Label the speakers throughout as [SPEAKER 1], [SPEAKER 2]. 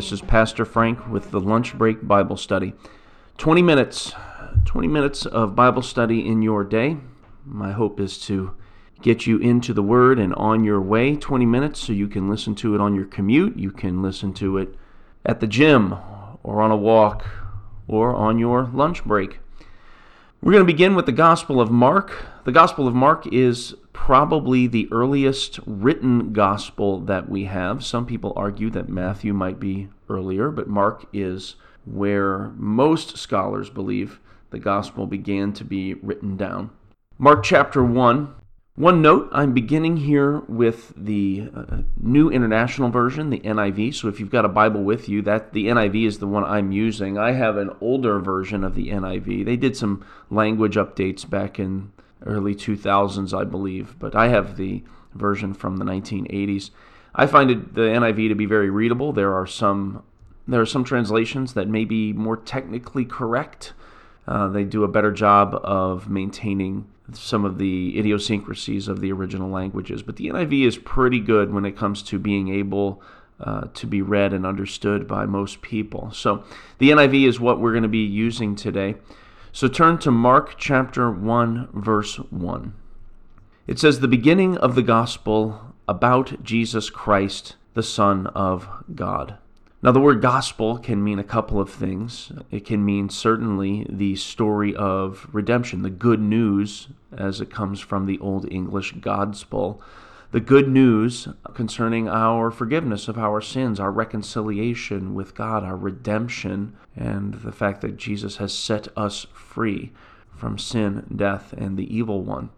[SPEAKER 1] This is Pastor Frank with the Lunch Break Bible Study. 20 minutes, 20 minutes of Bible study in your day. My hope is to get you into the Word and on your way. 20 minutes so you can listen to it on your commute, you can listen to it at the gym or on a walk or on your lunch break. We're going to begin with the Gospel of Mark. The Gospel of Mark is probably the earliest written gospel that we have. Some people argue that Matthew might be earlier, but Mark is where most scholars believe the gospel began to be written down. Mark chapter 1 one note, I'm beginning here with the uh, New International Version, the NIV. So if you've got a Bible with you, that the NIV is the one I'm using. I have an older version of the NIV. They did some language updates back in early 2000s, I believe, but I have the version from the 1980s. I find it, the NIV to be very readable. There are some there are some translations that may be more technically correct. Uh, they do a better job of maintaining some of the idiosyncrasies of the original languages. But the NIV is pretty good when it comes to being able uh, to be read and understood by most people. So the NIV is what we're going to be using today. So turn to Mark chapter 1, verse 1. It says, The beginning of the gospel about Jesus Christ, the Son of God. Now, the word gospel can mean a couple of things. It can mean certainly the story of redemption, the good news, as it comes from the Old English gospel, the good news concerning our forgiveness of our sins, our reconciliation with God, our redemption, and the fact that Jesus has set us free from sin, death, and the evil one.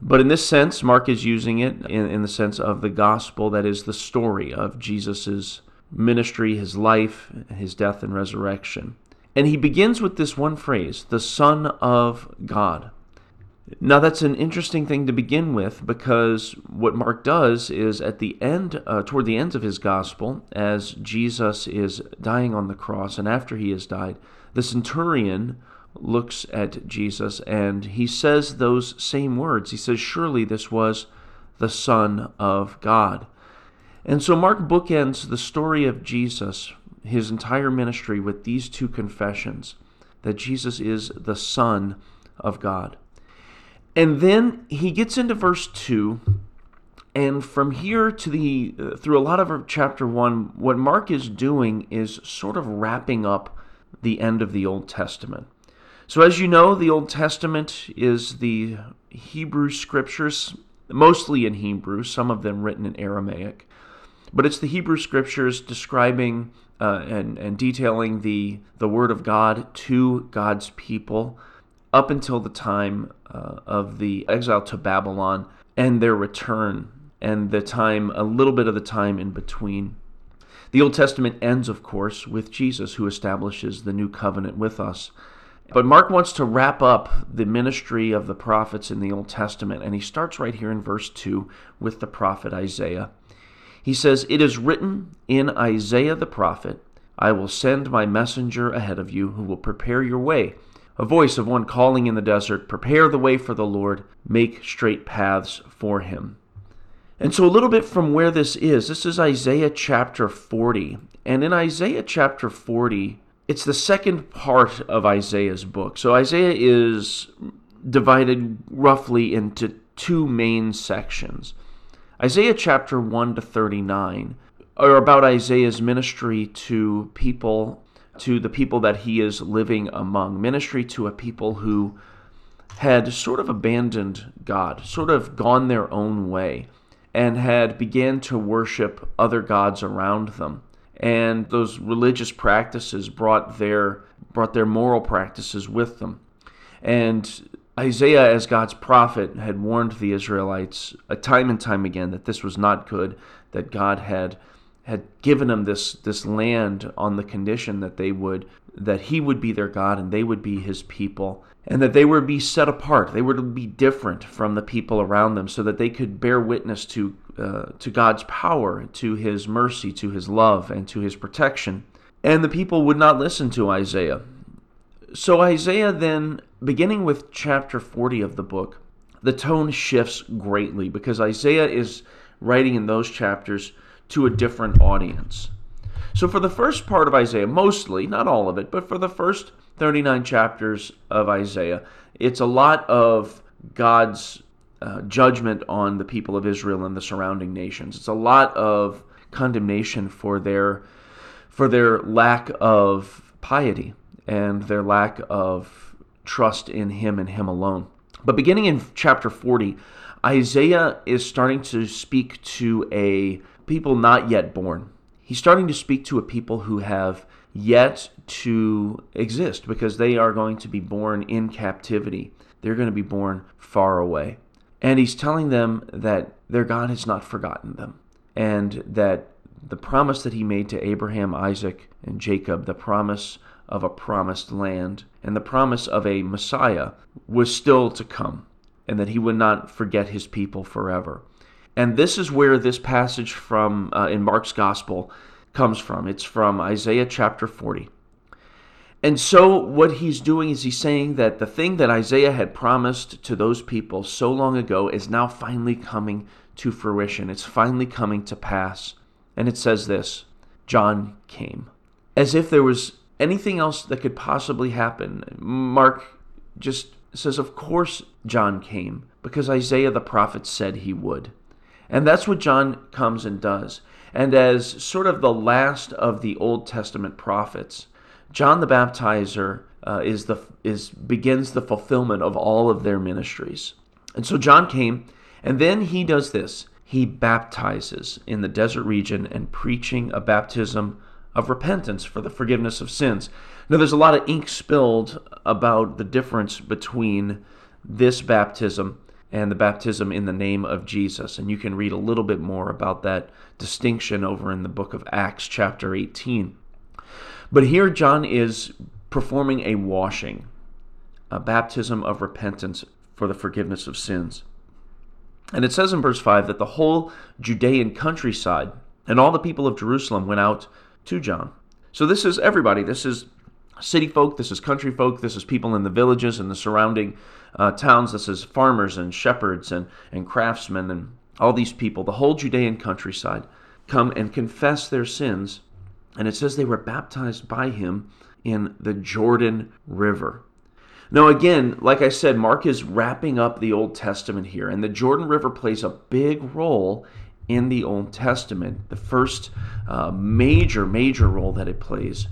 [SPEAKER 1] But in this sense, Mark is using it in, in the sense of the gospel, that is the story of Jesus' ministry, his life, his death, and resurrection. And he begins with this one phrase, the Son of God. Now, that's an interesting thing to begin with because what Mark does is at the end, uh, toward the end of his gospel, as Jesus is dying on the cross and after he has died, the centurion looks at Jesus and he says those same words. He says, Surely this was the Son of God. And so Mark bookends the story of Jesus, his entire ministry, with these two confessions that Jesus is the Son of God. And then he gets into verse 2 and from here to the uh, through a lot of chapter 1 what Mark is doing is sort of wrapping up the end of the Old Testament. So as you know, the Old Testament is the Hebrew scriptures, mostly in Hebrew, some of them written in Aramaic. But it's the Hebrew scriptures describing uh, and, and detailing the, the Word of God to God's people up until the time uh, of the exile to Babylon and their return, and the time, a little bit of the time in between. The Old Testament ends, of course, with Jesus, who establishes the new covenant with us. But Mark wants to wrap up the ministry of the prophets in the Old Testament, and he starts right here in verse 2 with the prophet Isaiah. He says, It is written in Isaiah the prophet, I will send my messenger ahead of you who will prepare your way. A voice of one calling in the desert, Prepare the way for the Lord, make straight paths for him. And so, a little bit from where this is, this is Isaiah chapter 40. And in Isaiah chapter 40, it's the second part of Isaiah's book. So, Isaiah is divided roughly into two main sections. Isaiah chapter 1 to 39 are about Isaiah's ministry to people, to the people that he is living among, ministry to a people who had sort of abandoned God, sort of gone their own way, and had began to worship other gods around them. And those religious practices brought their brought their moral practices with them. And Isaiah, as God's prophet, had warned the Israelites a time and time again that this was not good, that God had had given them this this land on the condition that they would that he would be their God and they would be his people and that they would be set apart they were to be different from the people around them so that they could bear witness to uh, to God's power to his mercy to his love and to his protection. And the people would not listen to Isaiah. So Isaiah then beginning with chapter 40 of the book, the tone shifts greatly because Isaiah is writing in those chapters to a different audience. So, for the first part of Isaiah, mostly, not all of it, but for the first 39 chapters of Isaiah, it's a lot of God's uh, judgment on the people of Israel and the surrounding nations. It's a lot of condemnation for their for their lack of piety and their lack of trust in him and him alone. But beginning in chapter 40, Isaiah is starting to speak to a people not yet born. He's starting to speak to a people who have yet to exist because they are going to be born in captivity. They're going to be born far away. And he's telling them that their God has not forgotten them and that the promise that he made to Abraham, Isaac, and Jacob, the promise of a promised land, and the promise of a Messiah was still to come, and that he would not forget his people forever. And this is where this passage from uh, in Mark's gospel comes from. It's from Isaiah chapter 40. And so, what he's doing is he's saying that the thing that Isaiah had promised to those people so long ago is now finally coming to fruition. It's finally coming to pass. And it says this John came. As if there was anything else that could possibly happen. Mark just says, Of course, John came, because Isaiah the prophet said he would. And that's what John comes and does. And as sort of the last of the Old Testament prophets, John the Baptizer uh, is the is begins the fulfillment of all of their ministries. And so John came, and then he does this. He baptizes in the desert region and preaching a baptism of repentance for the forgiveness of sins. Now, there's a lot of ink spilled about the difference between this baptism and the baptism in the name of Jesus. And you can read a little bit more about that distinction over in the book of Acts, chapter 18. But here, John is performing a washing, a baptism of repentance for the forgiveness of sins. And it says in verse 5 that the whole Judean countryside and all the people of Jerusalem went out to John. So this is everybody. This is city folk, this is country folk, this is people in the villages and the surrounding uh, towns, this is farmers and shepherds and, and craftsmen and all these people, the whole Judean countryside, come and confess their sins. And it says they were baptized by him in the Jordan River. Now, again, like I said, Mark is wrapping up the Old Testament here, and the Jordan River plays a big role in the Old Testament. The first uh, major, major role that it plays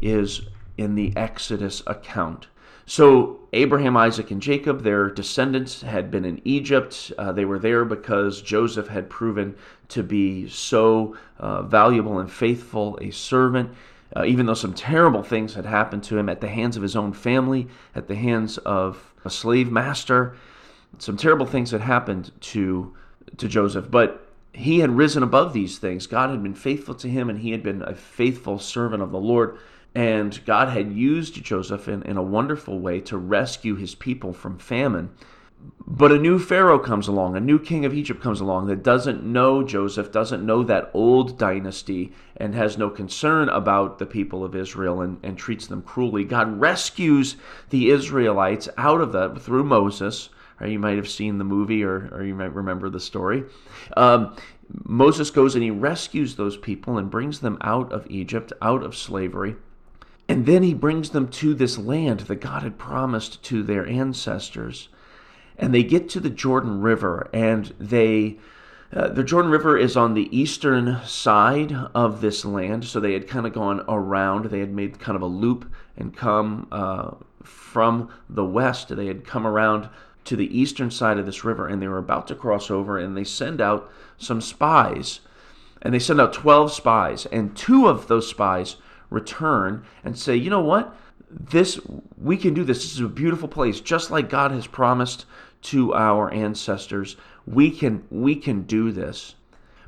[SPEAKER 1] is in the Exodus account. So, Abraham, Isaac, and Jacob, their descendants, had been in Egypt. Uh, they were there because Joseph had proven to be so uh, valuable and faithful a servant, uh, even though some terrible things had happened to him at the hands of his own family, at the hands of a slave master. Some terrible things had happened to, to Joseph. But he had risen above these things. God had been faithful to him, and he had been a faithful servant of the Lord. And God had used Joseph in, in a wonderful way to rescue his people from famine. But a new Pharaoh comes along, a new king of Egypt comes along that doesn't know Joseph, doesn't know that old dynasty, and has no concern about the people of Israel and, and treats them cruelly. God rescues the Israelites out of that through Moses Right? You might have seen the movie or, or you might remember the story. Um, Moses goes and he rescues those people and brings them out of Egypt, out of slavery. And then he brings them to this land that God had promised to their ancestors. And they get to the Jordan River, and they. Uh, the Jordan River is on the eastern side of this land, so they had kind of gone around. They had made kind of a loop and come uh, from the west. They had come around to the eastern side of this river and they were about to cross over and they send out some spies. And they send out 12 spies and two of those spies return and say, "You know what? This we can do this. This is a beautiful place just like God has promised to our ancestors. We can we can do this."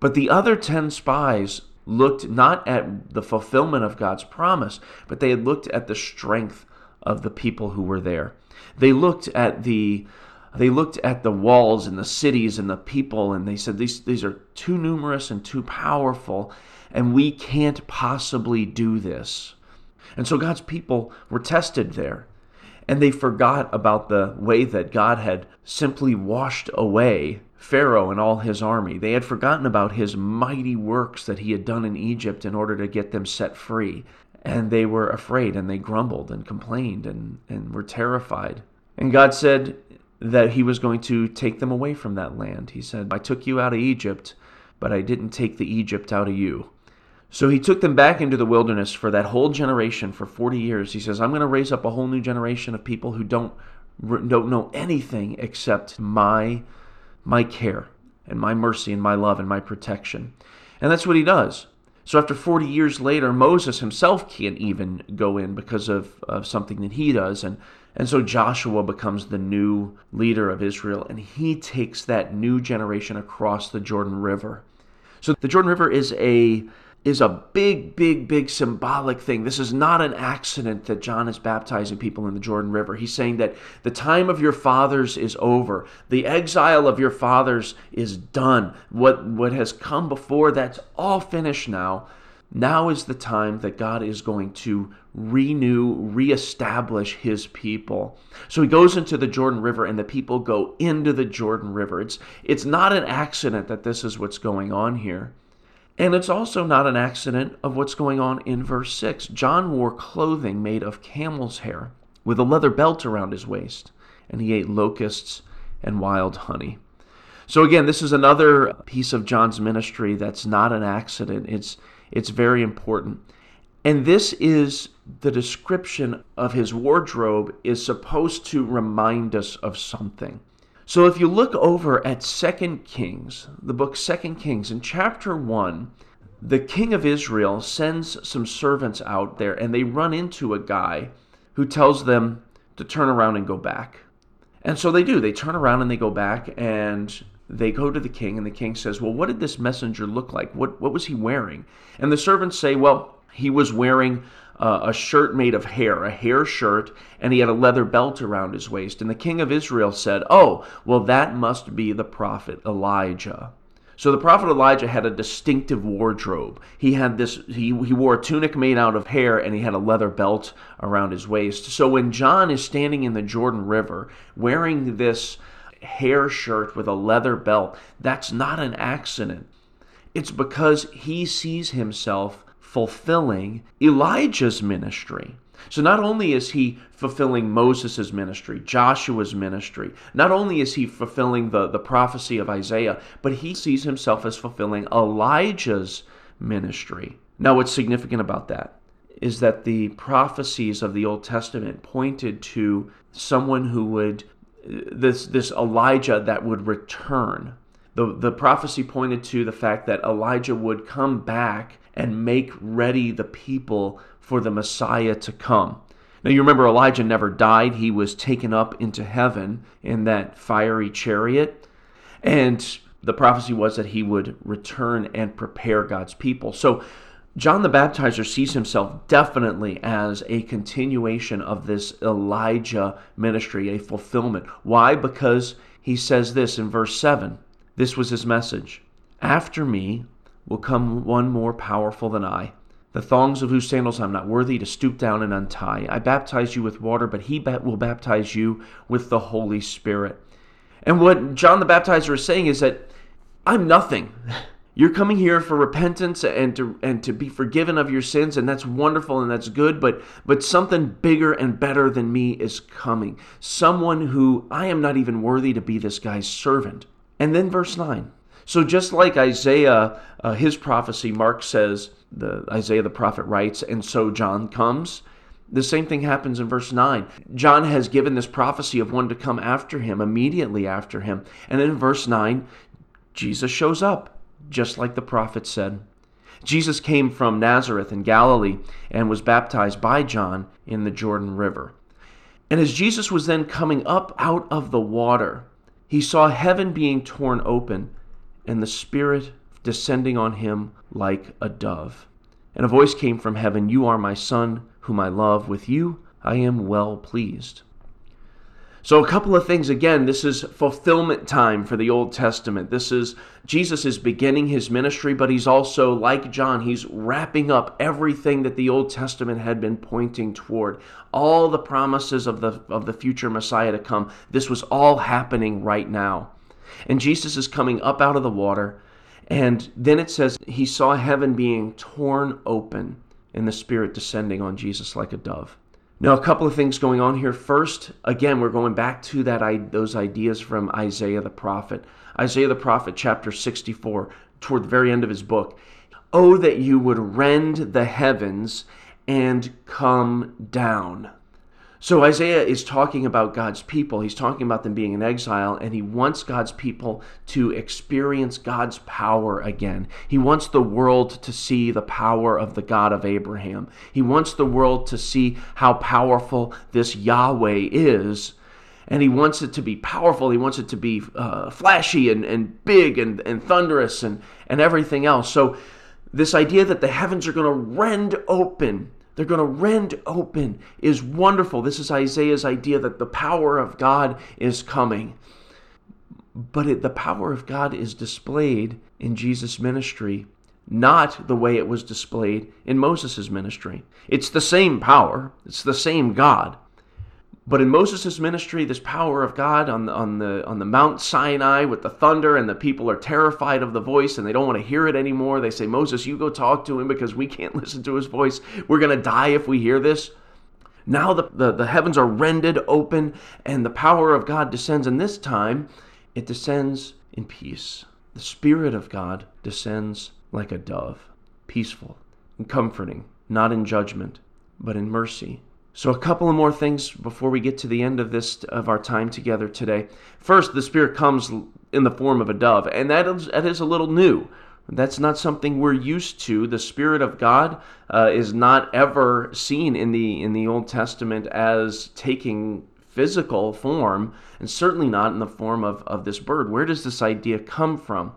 [SPEAKER 1] But the other 10 spies looked not at the fulfillment of God's promise, but they had looked at the strength of the people who were there. They looked at the they looked at the walls and the cities and the people and they said these these are too numerous and too powerful and we can't possibly do this. And so God's people were tested there. And they forgot about the way that God had simply washed away Pharaoh and all his army. They had forgotten about his mighty works that he had done in Egypt in order to get them set free. And they were afraid and they grumbled and complained and, and were terrified. And God said that he was going to take them away from that land. He said, I took you out of Egypt, but I didn't take the Egypt out of you. So he took them back into the wilderness for that whole generation for 40 years. He says, I'm going to raise up a whole new generation of people who don't, don't know anything except my my care and my mercy and my love and my protection. And that's what he does. So after 40 years later, Moses himself can't even go in because of, of something that he does. And, and so Joshua becomes the new leader of Israel, and he takes that new generation across the Jordan River. So the Jordan River is a is a big, big, big symbolic thing. This is not an accident that John is baptizing people in the Jordan River. He's saying that the time of your fathers is over. The exile of your fathers is done. What, what has come before, that's all finished now. Now is the time that God is going to renew, reestablish his people. So he goes into the Jordan River and the people go into the Jordan River. It's, it's not an accident that this is what's going on here. And it's also not an accident of what's going on in verse 6. John wore clothing made of camel's hair with a leather belt around his waist, and he ate locusts and wild honey. So again, this is another piece of John's ministry that's not an accident. It's it's very important. And this is the description of his wardrobe is supposed to remind us of something. So if you look over at Second Kings, the book Second Kings, in chapter 1, the king of Israel sends some servants out there and they run into a guy who tells them to turn around and go back. And so they do. They turn around and they go back and they go to the king and the king says, "Well, what did this messenger look like? What what was he wearing?" And the servants say, "Well, he was wearing uh, a shirt made of hair, a hair shirt, and he had a leather belt around his waist. And the king of Israel said, Oh, well, that must be the prophet Elijah. So the prophet Elijah had a distinctive wardrobe. He had this he, he wore a tunic made out of hair and he had a leather belt around his waist. So when John is standing in the Jordan River wearing this hair shirt with a leather belt, that's not an accident. It's because he sees himself fulfilling Elijah's ministry. So not only is he fulfilling Moses' ministry, Joshua's ministry, not only is he fulfilling the, the prophecy of Isaiah, but he sees himself as fulfilling Elijah's ministry. Now, what's significant about that is that the prophecies of the Old Testament pointed to someone who would, this, this Elijah that would return. The, the prophecy pointed to the fact that Elijah would come back and make ready the people for the Messiah to come. Now, you remember Elijah never died. He was taken up into heaven in that fiery chariot. And the prophecy was that he would return and prepare God's people. So, John the Baptizer sees himself definitely as a continuation of this Elijah ministry, a fulfillment. Why? Because he says this in verse 7. This was his message. After me will come one more powerful than I, the thongs of whose sandals I'm not worthy to stoop down and untie. I baptize you with water, but he will baptize you with the Holy Spirit. And what John the Baptizer is saying is that I'm nothing. You're coming here for repentance and to and to be forgiven of your sins, and that's wonderful and that's good, but but something bigger and better than me is coming. Someone who I am not even worthy to be this guy's servant. And then verse 9. So just like Isaiah, uh, his prophecy, Mark says, the Isaiah the prophet writes, and so John comes. The same thing happens in verse 9. John has given this prophecy of one to come after him, immediately after him. And in verse 9, Jesus shows up, just like the prophet said. Jesus came from Nazareth in Galilee and was baptized by John in the Jordan River. And as Jesus was then coming up out of the water, he saw heaven being torn open and the Spirit descending on him like a dove. And a voice came from heaven You are my Son, whom I love. With you I am well pleased. So, a couple of things again, this is fulfillment time for the Old Testament. This is Jesus is beginning his ministry, but he's also, like John, he's wrapping up everything that the Old Testament had been pointing toward. All the promises of the, of the future Messiah to come. This was all happening right now. And Jesus is coming up out of the water. And then it says he saw heaven being torn open and the Spirit descending on Jesus like a dove. Now, a couple of things going on here. First, again, we're going back to that those ideas from Isaiah the prophet. Isaiah the prophet, chapter 64, toward the very end of his book. Oh, that you would rend the heavens and come down. So Isaiah is talking about God's people. He's talking about them being in exile, and he wants God's people to experience God's power again. He wants the world to see the power of the God of Abraham. He wants the world to see how powerful this Yahweh is. And he wants it to be powerful. He wants it to be uh, flashy and, and big and, and thunderous and, and everything else. So, this idea that the heavens are going to rend open they're going to rend open is wonderful. This is Isaiah's idea that the power of God is coming. But it, the power of God is displayed in Jesus' ministry, not the way it was displayed in Moses' ministry. It's the same power, it's the same God. But in Moses' ministry, this power of God on the, on the on the Mount Sinai with the thunder, and the people are terrified of the voice and they don't want to hear it anymore. They say, Moses, you go talk to him because we can't listen to his voice. We're gonna die if we hear this. Now the, the, the heavens are rended open and the power of God descends, and this time it descends in peace. The Spirit of God descends like a dove, peaceful and comforting, not in judgment, but in mercy so, a couple of more things before we get to the end of this of our time together today. First, the Spirit comes in the form of a dove, and that is, that is a little new. That's not something we're used to. The Spirit of God uh, is not ever seen in the in the Old Testament as taking physical form, and certainly not in the form of, of this bird. Where does this idea come from?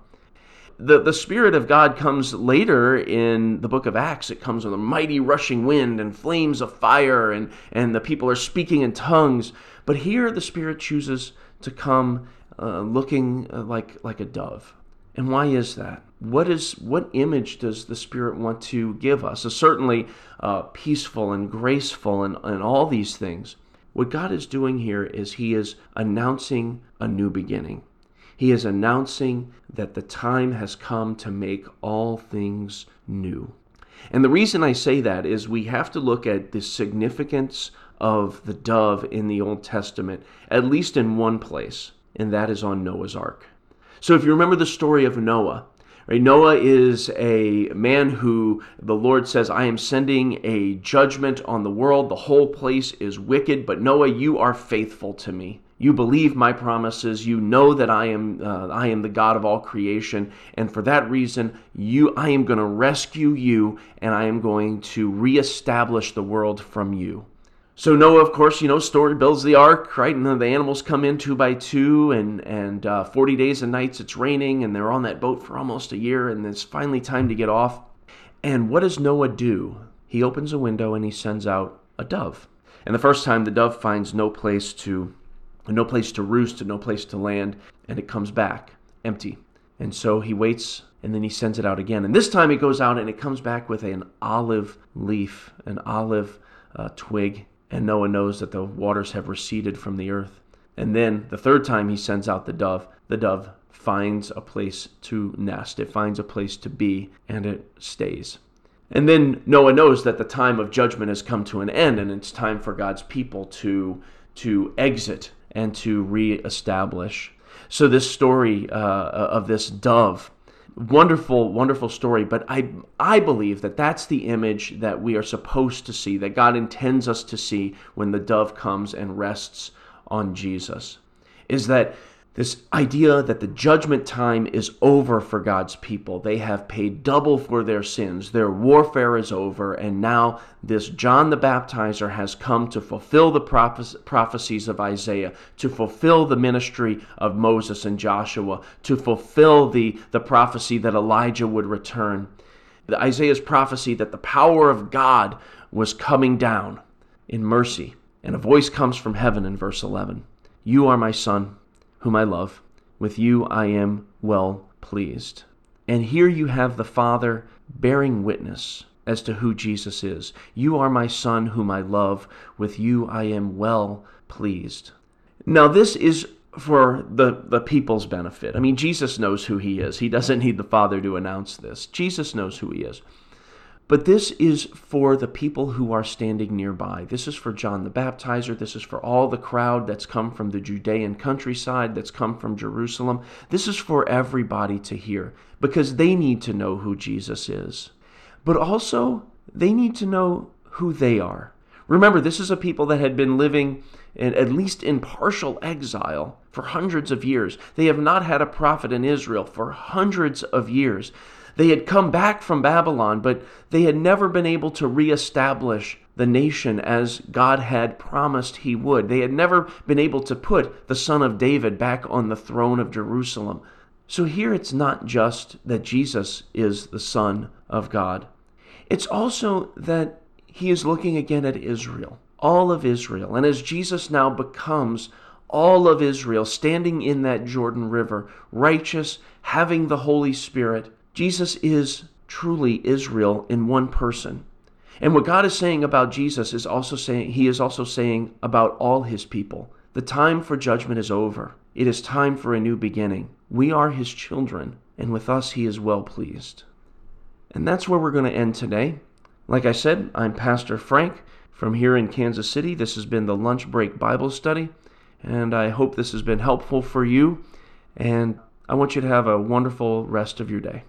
[SPEAKER 1] The, the Spirit of God comes later in the book of Acts. It comes with a mighty rushing wind and flames of fire, and, and the people are speaking in tongues. But here the Spirit chooses to come uh, looking uh, like, like a dove. And why is that? What is what image does the Spirit want to give us? Certainly uh, peaceful and graceful and, and all these things. What God is doing here is He is announcing a new beginning. He is announcing that the time has come to make all things new. And the reason I say that is we have to look at the significance of the dove in the Old Testament, at least in one place, and that is on Noah's Ark. So if you remember the story of Noah, Right? Noah is a man who the Lord says, I am sending a judgment on the world. The whole place is wicked, but Noah, you are faithful to me. You believe my promises. You know that I am uh, I am the God of all creation, and for that reason, you I am going to rescue you, and I am going to reestablish the world from you. So Noah, of course, you know, story builds the ark, right? And then the animals come in two by two, and and uh, forty days and nights it's raining, and they're on that boat for almost a year, and it's finally time to get off. And what does Noah do? He opens a window and he sends out a dove. And the first time, the dove finds no place to no place to roost and no place to land, and it comes back empty. And so he waits and then he sends it out again. And this time it goes out and it comes back with an olive leaf, an olive uh, twig. And Noah knows that the waters have receded from the earth. And then the third time he sends out the dove, the dove finds a place to nest, it finds a place to be, and it stays. And then Noah knows that the time of judgment has come to an end, and it's time for God's people to, to exit and to reestablish. So, this story uh, of this dove, wonderful, wonderful story, but I, I believe that that's the image that we are supposed to see, that God intends us to see when the dove comes and rests on Jesus. Is that this idea that the judgment time is over for God's people. They have paid double for their sins. Their warfare is over. And now this John the Baptizer has come to fulfill the prophecies of Isaiah, to fulfill the ministry of Moses and Joshua, to fulfill the, the prophecy that Elijah would return. The Isaiah's prophecy that the power of God was coming down in mercy. And a voice comes from heaven in verse 11 You are my son whom I love. With you I am well pleased. And here you have the Father bearing witness as to who Jesus is. You are my Son, whom I love. With you I am well pleased. Now, this is for the, the people's benefit. I mean, Jesus knows who he is. He doesn't need the Father to announce this. Jesus knows who he is. But this is for the people who are standing nearby. This is for John the Baptizer. This is for all the crowd that's come from the Judean countryside, that's come from Jerusalem. This is for everybody to hear because they need to know who Jesus is. But also, they need to know who they are. Remember, this is a people that had been living in, at least in partial exile for hundreds of years. They have not had a prophet in Israel for hundreds of years. They had come back from Babylon, but they had never been able to reestablish the nation as God had promised he would. They had never been able to put the son of David back on the throne of Jerusalem. So here it's not just that Jesus is the Son of God, it's also that he is looking again at Israel, all of Israel. And as Jesus now becomes all of Israel, standing in that Jordan River, righteous, having the Holy Spirit, Jesus is truly Israel in one person. And what God is saying about Jesus is also saying, He is also saying about all His people. The time for judgment is over. It is time for a new beginning. We are His children, and with us He is well pleased. And that's where we're going to end today. Like I said, I'm Pastor Frank from here in Kansas City. This has been the Lunch Break Bible Study, and I hope this has been helpful for you. And I want you to have a wonderful rest of your day.